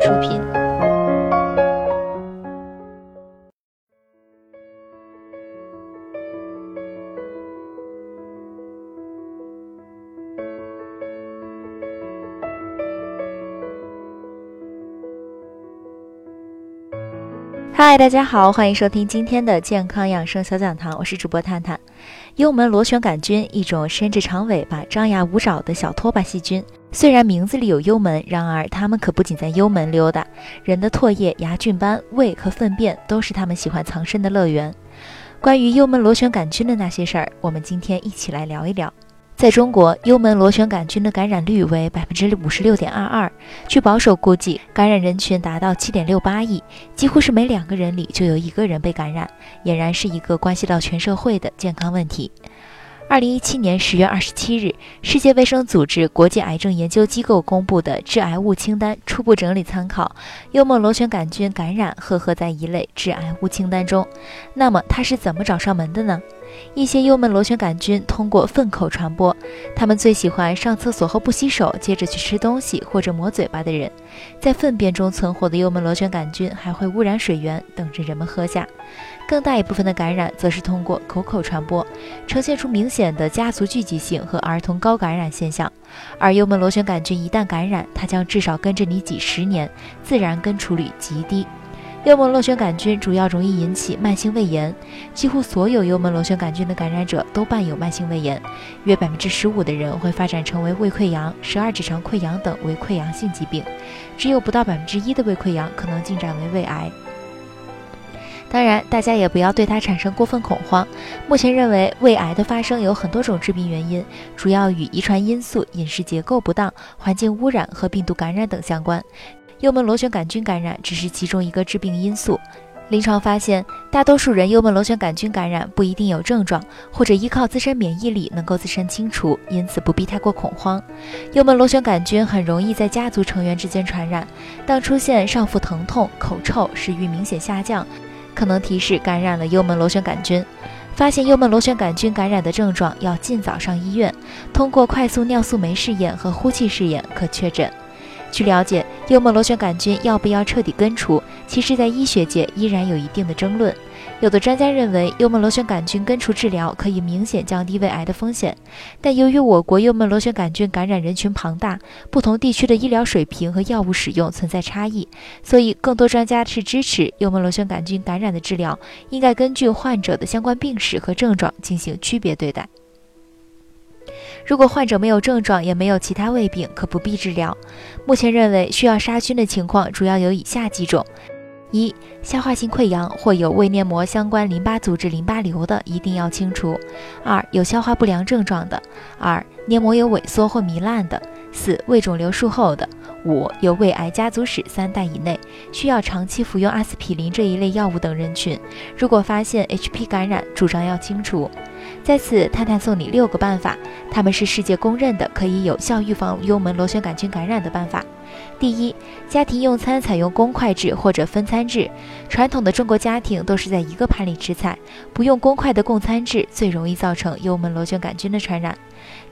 出品。嗨，大家好，欢迎收听今天的健康养生小讲堂，我是主播探探。幽门螺旋杆菌，一种伸着长尾巴、张牙舞爪的小拖把细菌。虽然名字里有幽门，然而它们可不仅在幽门溜达，人的唾液、牙菌斑、胃和粪便都是它们喜欢藏身的乐园。关于幽门螺旋杆菌的那些事儿，我们今天一起来聊一聊。在中国，幽门螺旋杆菌的感染率为百分之五十六点二二。据保守估计，感染人群达到七点六八亿，几乎是每两个人里就有一个人被感染，俨然是一个关系到全社会的健康问题。二零一七年十月二十七日，世界卫生组织国际癌症研究机构公布的致癌物清单初步整理参考，幽门螺旋杆菌感染赫赫在一类致癌物清单中。那么它是怎么找上门的呢？一些幽门螺旋杆菌通过粪口传播，它们最喜欢上厕所后不洗手，接着去吃东西或者抹嘴巴的人。在粪便中存活的幽门螺旋杆菌还会污染水源，等着人们喝下。更大一部分的感染则是通过口口传播，呈现出明显的家族聚集性和儿童高感染现象。而幽门螺旋杆菌一旦感染，它将至少跟着你几十年，自然根除率极低。幽门螺旋杆菌主要容易引起慢性胃炎，几乎所有幽门螺旋杆菌的感染者都伴有慢性胃炎，约百分之十五的人会发展成为胃溃疡、十二指肠溃疡等胃溃疡性疾病，只有不到百分之一的胃溃疡可能进展为胃癌。当然，大家也不要对它产生过分恐慌。目前认为，胃癌的发生有很多种致病原因，主要与遗传因素、饮食结构不当、环境污染和病毒感染等相关。幽门螺旋杆菌感染只是其中一个致病因素。临床发现，大多数人幽门螺旋杆菌感染不一定有症状，或者依靠自身免疫力能够自身清除，因此不必太过恐慌。幽门螺旋杆菌很容易在家族成员之间传染。当出现上腹疼痛、口臭、食欲明显下降，可能提示感染了幽门螺旋杆菌。发现幽门螺旋杆菌感染的症状，要尽早上医院，通过快速尿素酶试验和呼气试验可确诊。据了解，幽门螺旋杆菌要不要彻底根除，其实，在医学界依然有一定的争论。有的专家认为，幽门螺旋杆菌根除治疗可以明显降低胃癌的风险，但由于我国幽门螺旋杆菌感染人群庞大，不同地区的医疗水平和药物使用存在差异，所以更多专家是支持幽门螺旋杆菌感染的治疗应该根据患者的相关病史和症状进行区别对待。如果患者没有症状，也没有其他胃病，可不必治疗。目前认为需要杀菌的情况主要有以下几种：一、消化性溃疡或有胃黏膜相关淋巴组织淋巴瘤的，一定要清除；二、有消化不良症状的；二、黏膜有萎缩或糜烂的；四、胃肿瘤术后的；五、有胃癌家族史三代以内，需要长期服用阿司匹林这一类药物等人群。如果发现 HP 感染，主张要清除。在此，探探送你六个办法，他们是世界公认的可以有效预防幽门螺旋杆菌感染的办法。第一，家庭用餐采用公筷制或者分餐制。传统的中国家庭都是在一个盘里吃菜，不用公筷的共餐制最容易造成幽门螺旋杆菌的传染。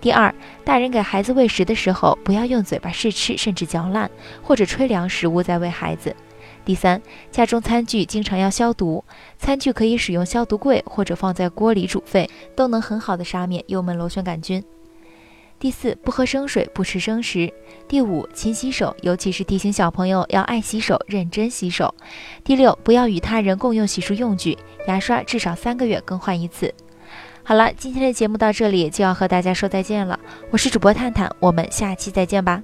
第二，大人给孩子喂食的时候，不要用嘴巴试吃甚至嚼烂，或者吹凉食物再喂孩子。第三，家中餐具经常要消毒，餐具可以使用消毒柜或者放在锅里煮沸，都能很好的杀灭幽门螺旋杆菌。第四，不喝生水，不吃生食。第五，勤洗手，尤其是提醒小朋友要爱洗手，认真洗手。第六，不要与他人共用洗漱用具，牙刷至少三个月更换一次。好了，今天的节目到这里就要和大家说再见了，我是主播探探，我们下期再见吧。